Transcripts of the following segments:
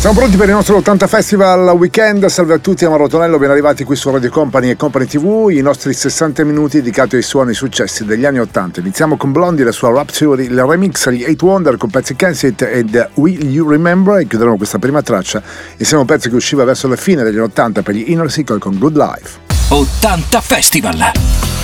Siamo pronti per il nostro 80 Festival Weekend, salve a tutti, Amaro Tonello, ben arrivati qui su Radio Company e Company TV, i nostri 60 minuti dedicati ai suoni successi degli anni 80. Iniziamo con Blondie, la sua Rhapsody, il remix agli 8 Wonder con pezzi Kensit ed Will You Remember e chiuderemo questa prima traccia insieme a un pezzo che usciva verso la fine degli anni 80 per gli Inner Circle con Good Life. 80 Festival!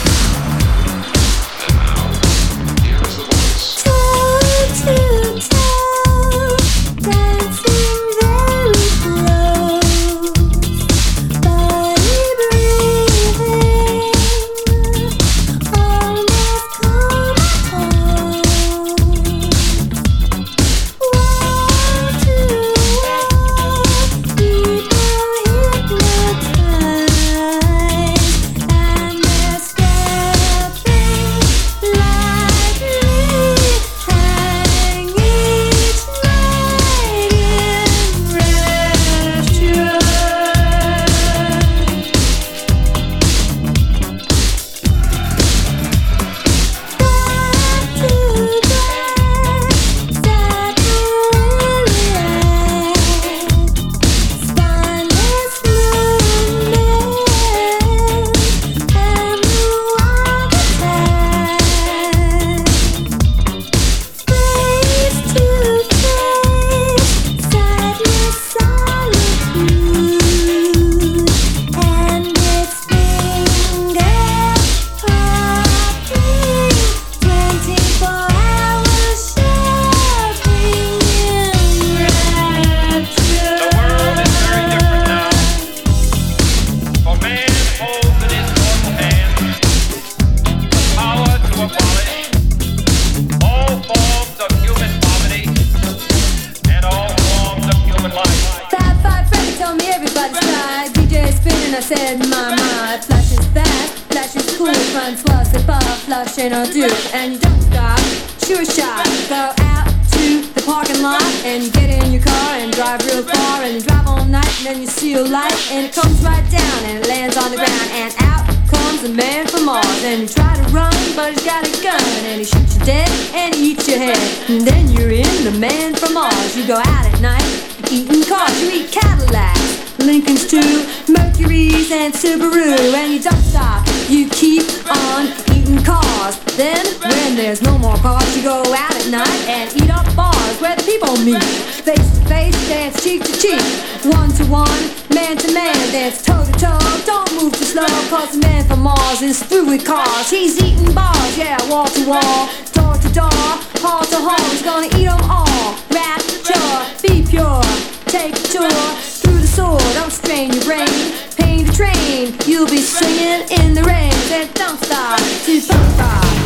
for Mars And you try to run, but he's got a gun And he shoots you dead and he eats your head. And then you're in The Man from Mars. You go out at night, eating cars You eat Cadillacs, Lincolns too Mercury's and Subaru And you don't stop, you keep on eating cars. Then, when there's no more cars You go out at night and eat up bars bars where the people meet. Face to face, dance cheek to cheek. One to one, man to man, dance toe to toe. Don't move too slow, cause the man from Mars is through with cars. He's eating bars, yeah, wall to wall, door to door, hall to hall. He's gonna eat them all. Rapture, be pure, take a tour. Through the sword, don't strain your brain. Pain the train, you'll be swinging in the rain. Don't stop, to funk.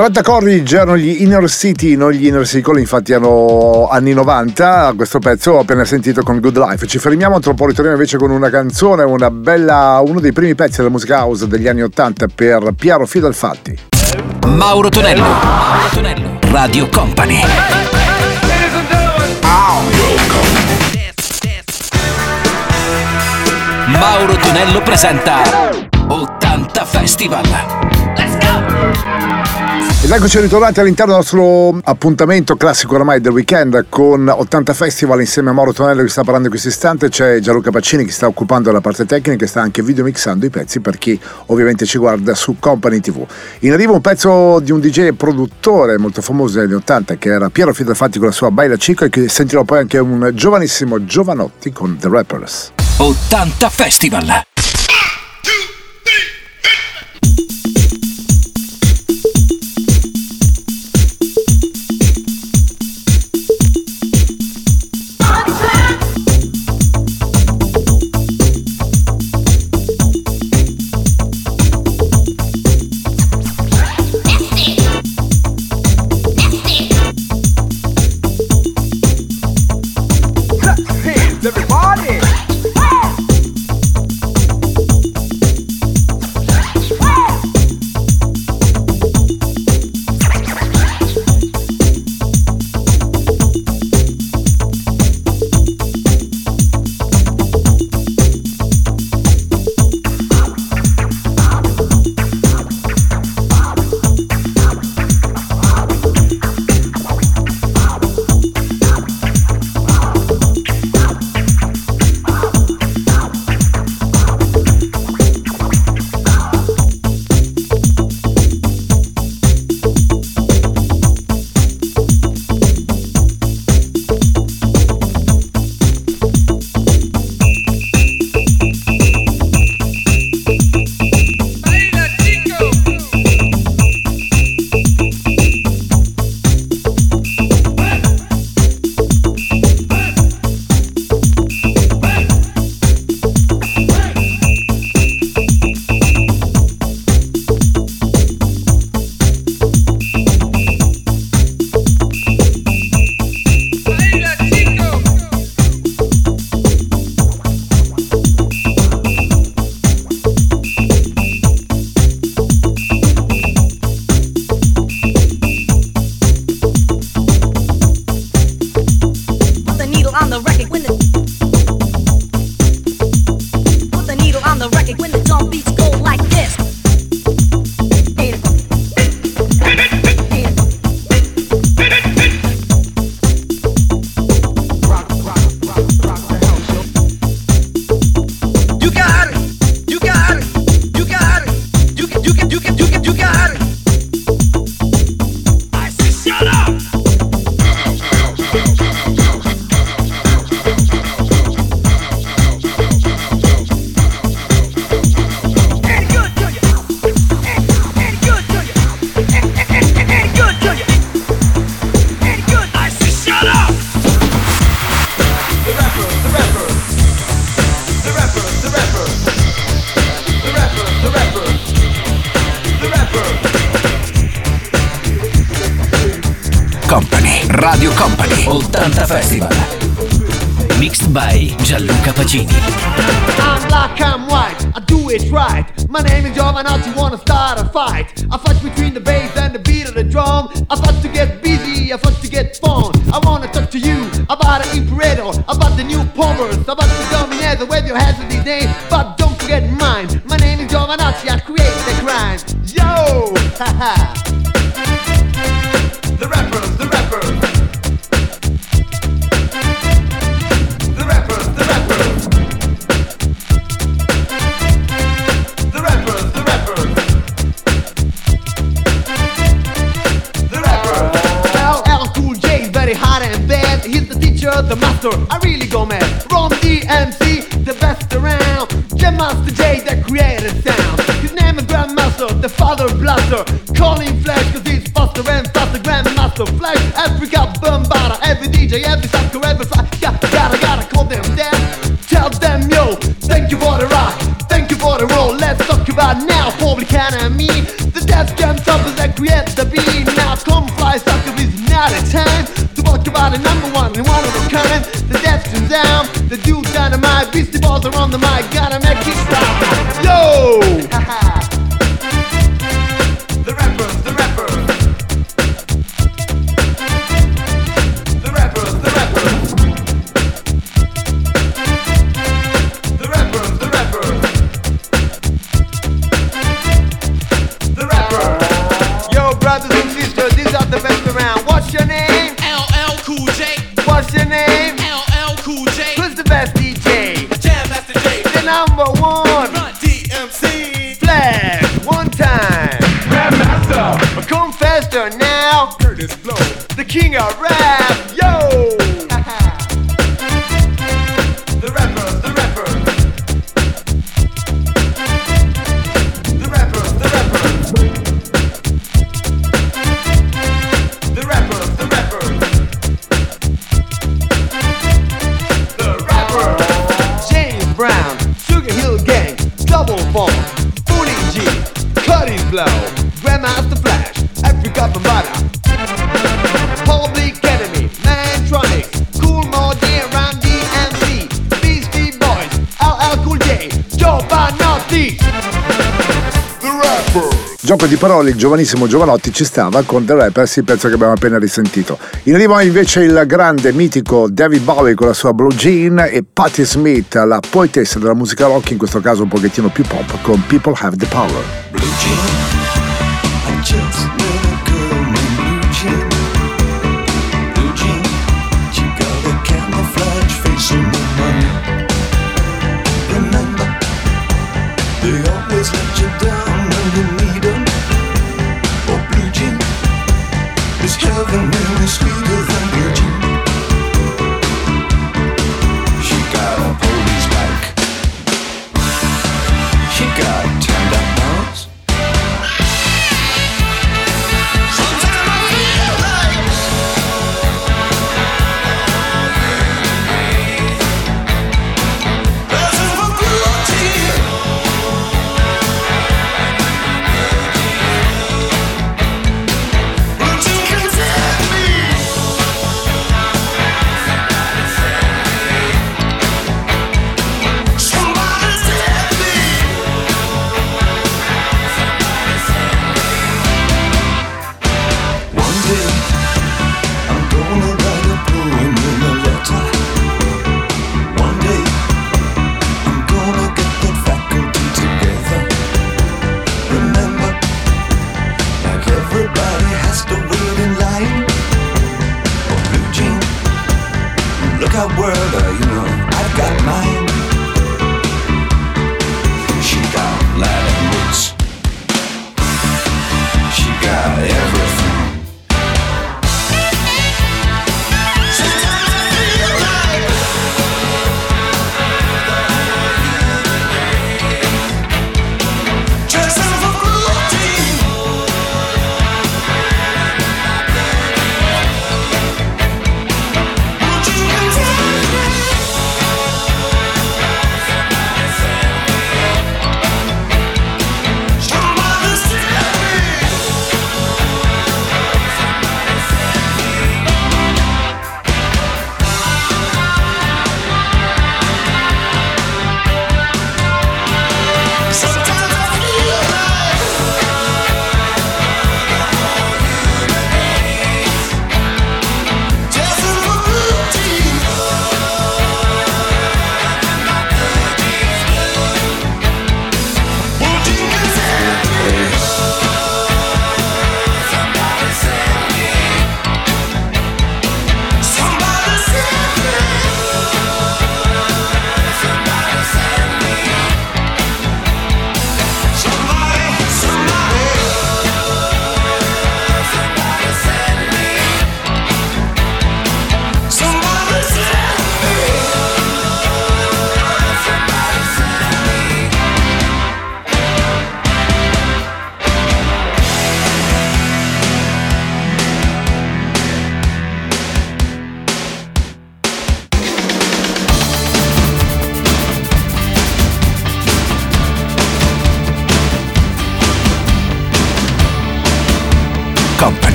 Ranta Corridge erano gli Inner City, non gli Inner Circle, infatti erano anni 90, questo pezzo ho appena sentito con Good Life. Ci fermiamo tra un po' ritorniamo invece con una canzone, una bella, uno dei primi pezzi della musica house degli anni 80 per Piero Fidalfatti. Mauro Tonello, Mauro Tonello, Radio Company. Mauro Tonello presenta 80 Festival. Ed eccoci ritornati all'interno del nostro appuntamento classico oramai del weekend con 80 Festival insieme a Mauro Tonello che sta parlando in questo istante, c'è Gianluca Pacini che sta occupando la parte tecnica e sta anche videomixando i pezzi per chi ovviamente ci guarda su Company TV. In arrivo un pezzo di un DJ produttore molto famoso negli anni 80 che era Piero Fidelfatti con la sua Baila Cico e che sentirò poi anche un giovanissimo Giovanotti con The Rappers. 80 Festival! I really go mad. From DMC, the best around. Jam Master J that created sound. His name is Grandmaster, the father blaster. Calling Flash, cause he's faster and faster. Grandmaster Flash, Africa, Bombada. Every DJ, every sucker, every fly. Yeah, gotta, gotta call them down. Tell them, yo, thank you for the rock. Thank you for the roll. Let's talk about now, public enemy. The death jam toppers that create the beat. Now come fly, sucker, it's not a time to talk about the number one the deaths and down, the dude dynamite, beastie balls are on the mic, got him king of rap. gioco di parole, il giovanissimo Giovanotti ci stava con The Rappers, il pezzo che abbiamo appena risentito. In arrivo invece il grande, mitico David Bowie con la sua Blue Jean e Patti Smith, la poetessa della musica rock, in questo caso un pochettino più pop, con People Have the Power. Blue Jean. than when we speak of them.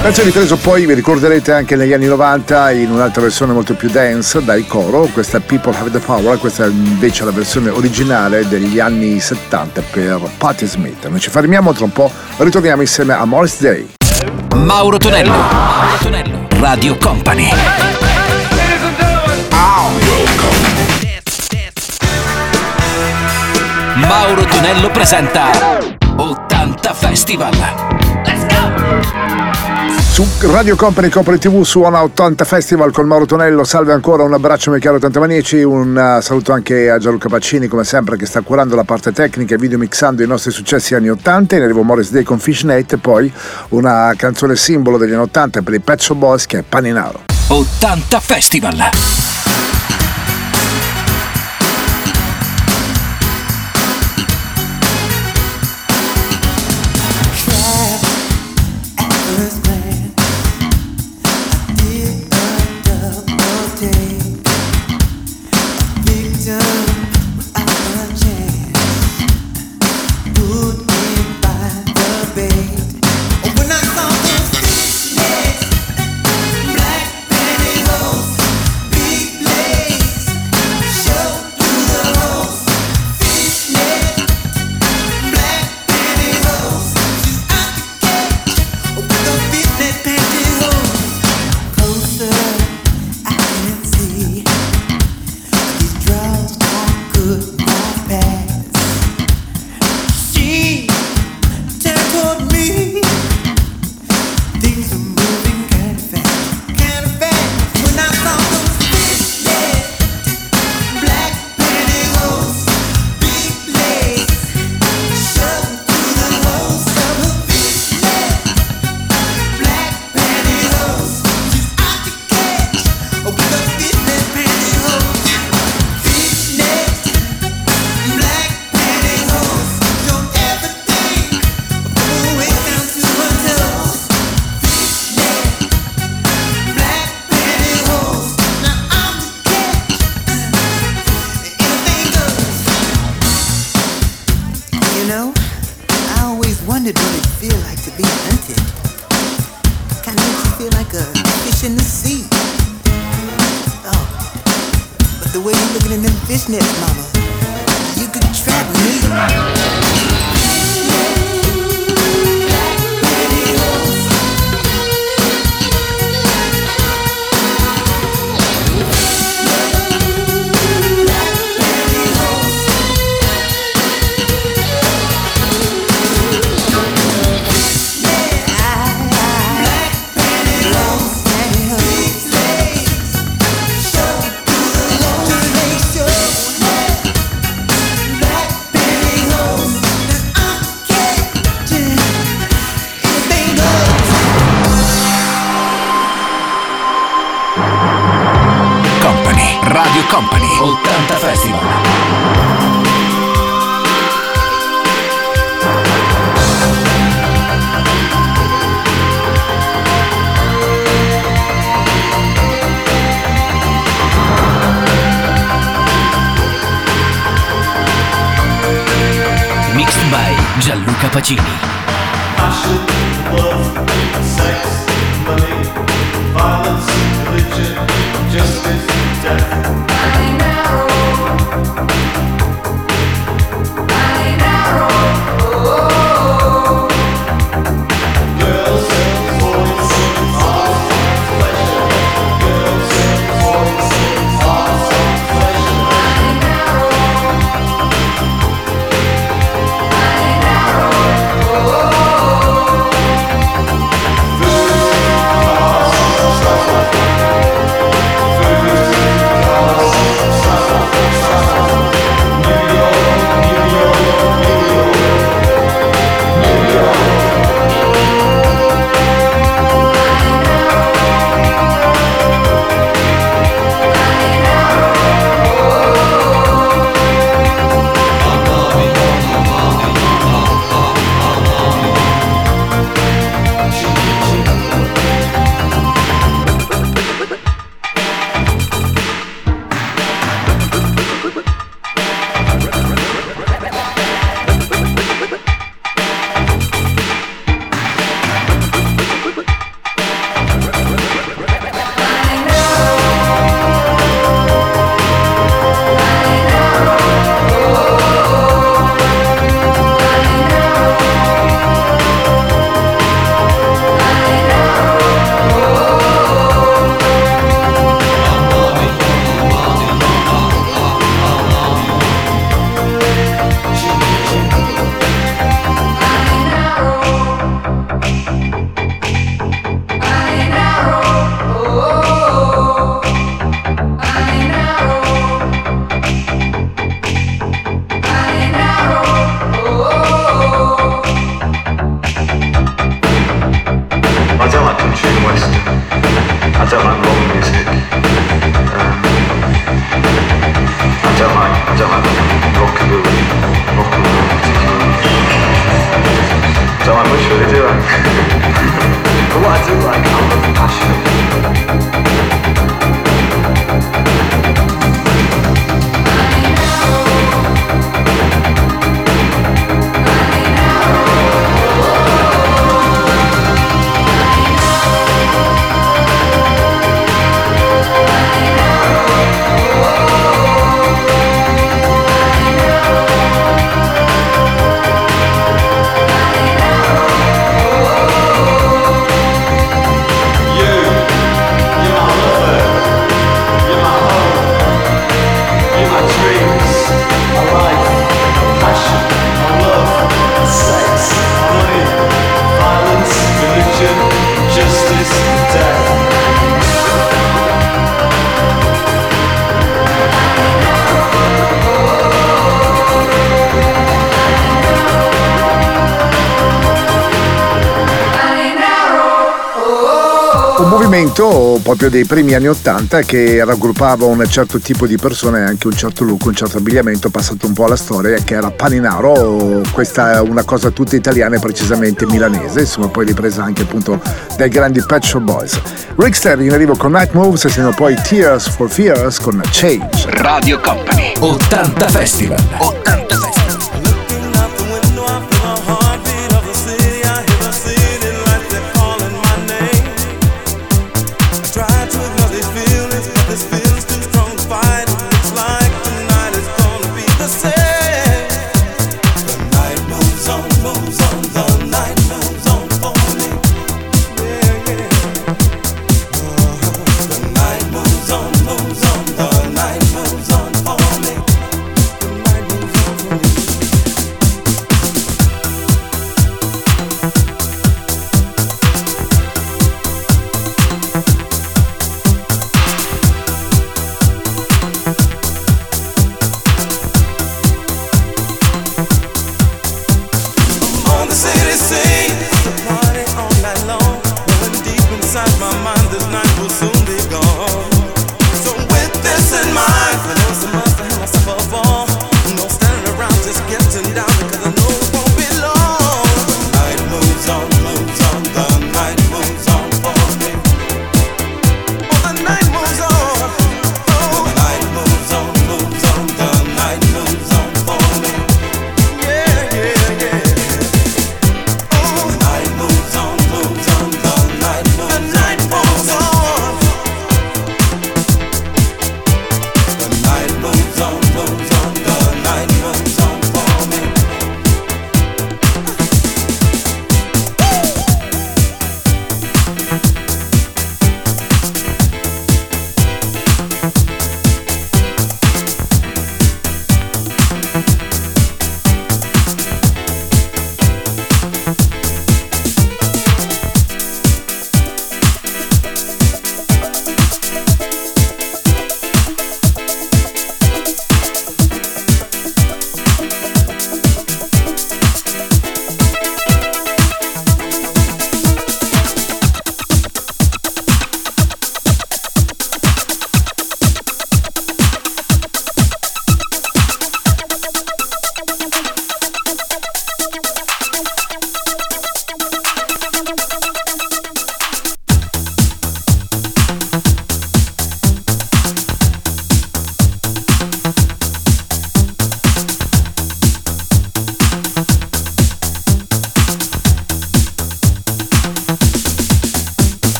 Grazie ripreso poi, vi ricorderete anche negli anni 90 in un'altra versione molto più dance dai coro, questa People Have the Power, questa è invece la versione originale degli anni 70 per Patti Smith. Noi ci fermiamo tra un po', ritorniamo insieme a Morris Day. Mauro Tonello, Mauro Tonello, Radio Company. Mauro Tonello presenta 80 Festival. Let's go! Su Radio Company Company TV suona 80 Festival con Mauro Tonello. Salve ancora, un abbraccio mio caro 80 Manieci. Un eh, saluto anche a Gianluca Baccini, come sempre, che sta curando la parte tecnica e video mixando i nostri successi anni 80. In arrivo Morris Day con Fishnet e poi una canzone simbolo degli anni 80 per il Pezzo Boys che è Paninaro. 80 Festival! Looking in them fishnets, mama, you could trap me. 距离。Movimento proprio dei primi anni Ottanta che raggruppava un certo tipo di persone e anche un certo look, un certo abbigliamento, passato un po' alla storia, che era Paninaro, questa è una cosa tutta italiana e precisamente milanese, insomma poi ripresa anche appunto dai grandi Pet Shop Boys. Rickster in arrivo con Night Moves e sino poi Tears for Fears con Change. Radio Company, 80 Festival. 80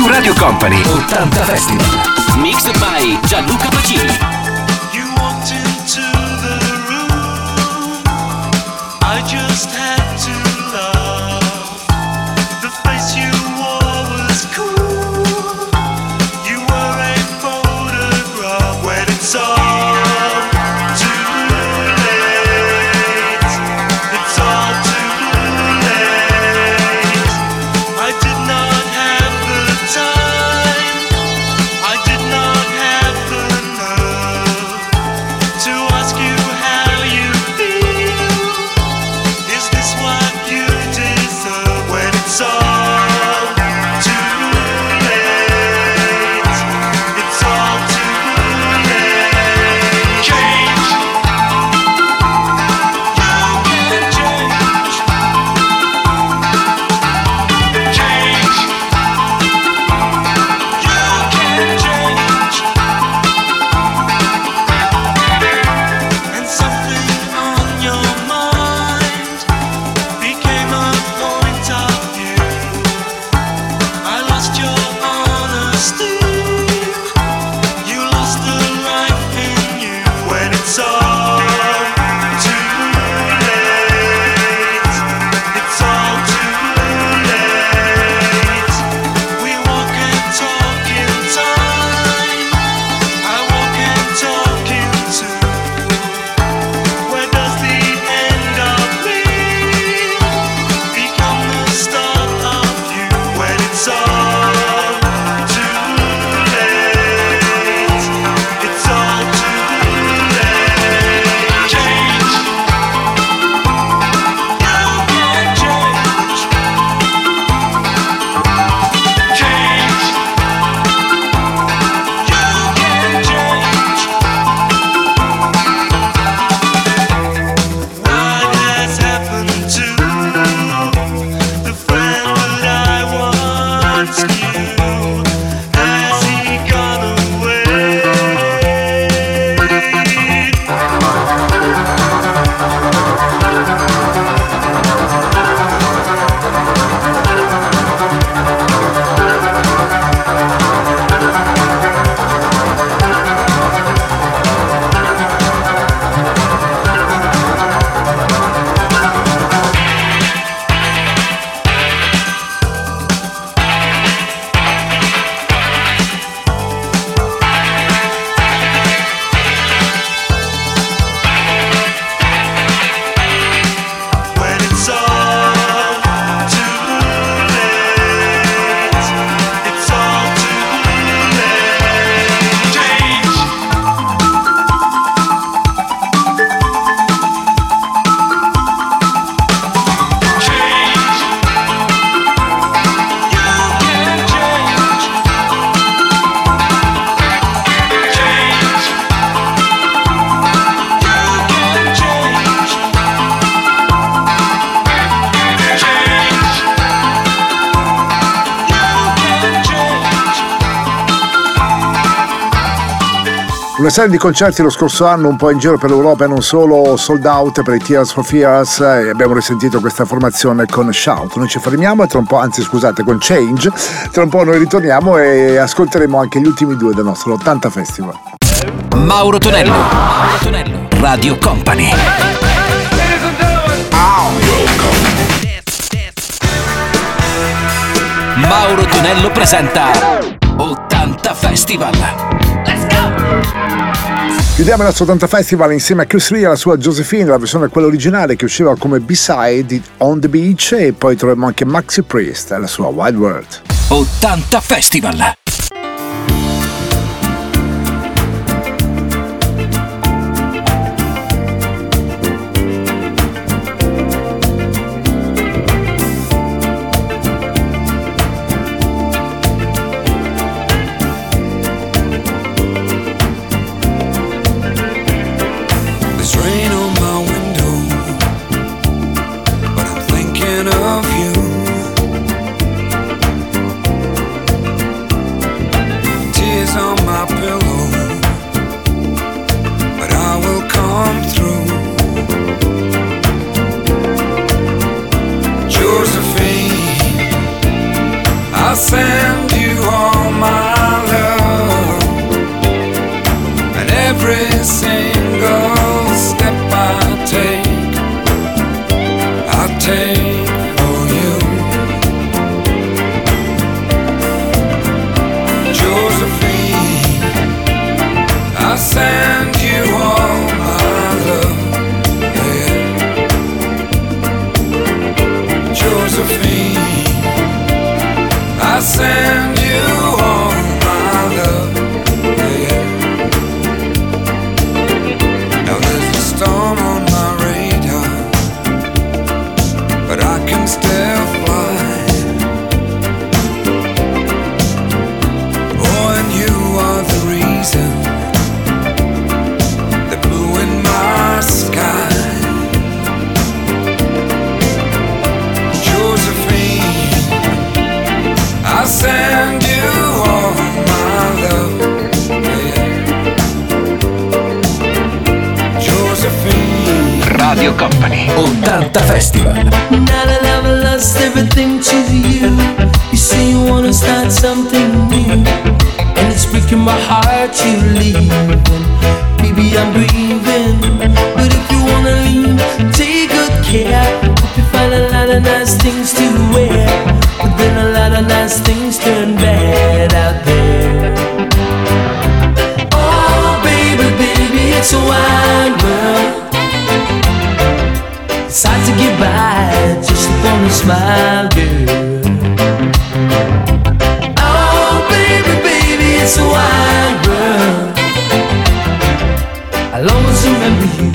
Su Radio Company 80 Festival. Mixed by Gianluca Pacini. You walked into the room. I just had Serie di concerti lo scorso anno un po' in giro per l'Europa e non solo, sold out per i Tears for Fears e abbiamo risentito questa formazione con Shout. Noi ci fermiamo e tra un po', anzi scusate, con Change, tra un po' noi ritorniamo e ascolteremo anche gli ultimi due del nostro 80 Festival. Mauro Tonello. Mauro Tonello. Radio Company. Mauro Tonello presenta 80 Festival. Chiudiamo il nostro 80 Festival insieme a Chris Lee e la sua Josephine, la versione quella originale che usciva come B-side di On the Beach e poi troviamo anche Maxi Priest e la sua Wild World. 80 Festival. Smile, girl. Oh, baby, baby, it's a wide world. I'll always remember you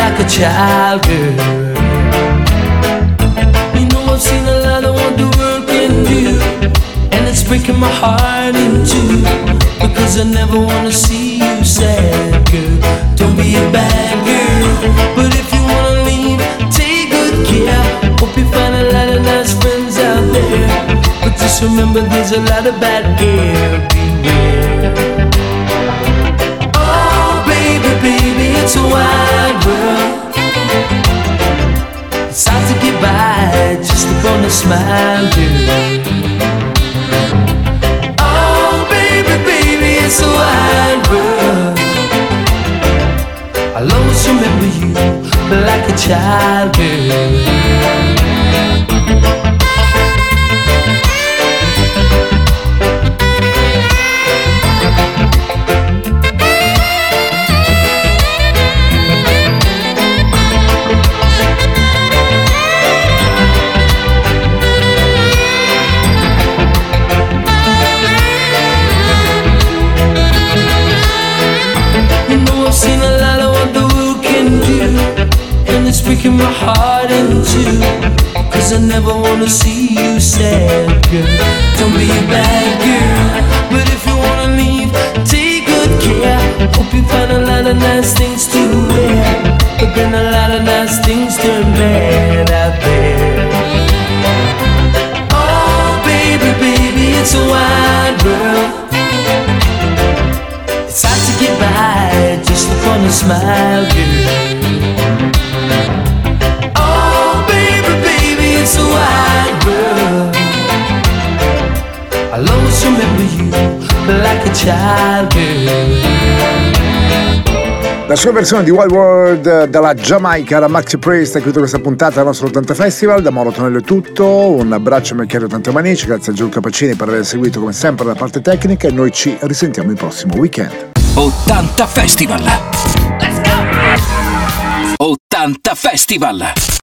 like a child, girl. You know I've seen a lot of what the world can do, and it's breaking my heart in two. Because I never wanna see you sad, girl. Don't be a bad girl, but if you But just remember, there's a lot of bad. Beware. Oh, baby, baby, it's a wide world. It's hard to get by just upon a smile, girl. Oh, baby, baby, it's a wide world. I'll always remember you like a child, girl. Nice things to wear But then a lot of nice things turn bad out there Oh, baby, baby, it's a wide world it's hard to get by just upon a smile, girl. Oh, baby, baby, it's a wide world. I'll always remember you like a child, girl. La sua versione di Wild World eh, dalla Giamaica, la Maxi Priest, ha chiuso questa puntata del nostro 80 Festival. Da Mauro Tonello è tutto. Un abbraccio a Melchiorro Tante Manici. Grazie a Giulio Capacini per aver seguito come sempre la parte tecnica. E noi ci risentiamo il prossimo weekend. 80 Festival. Let's go! 80 Festival.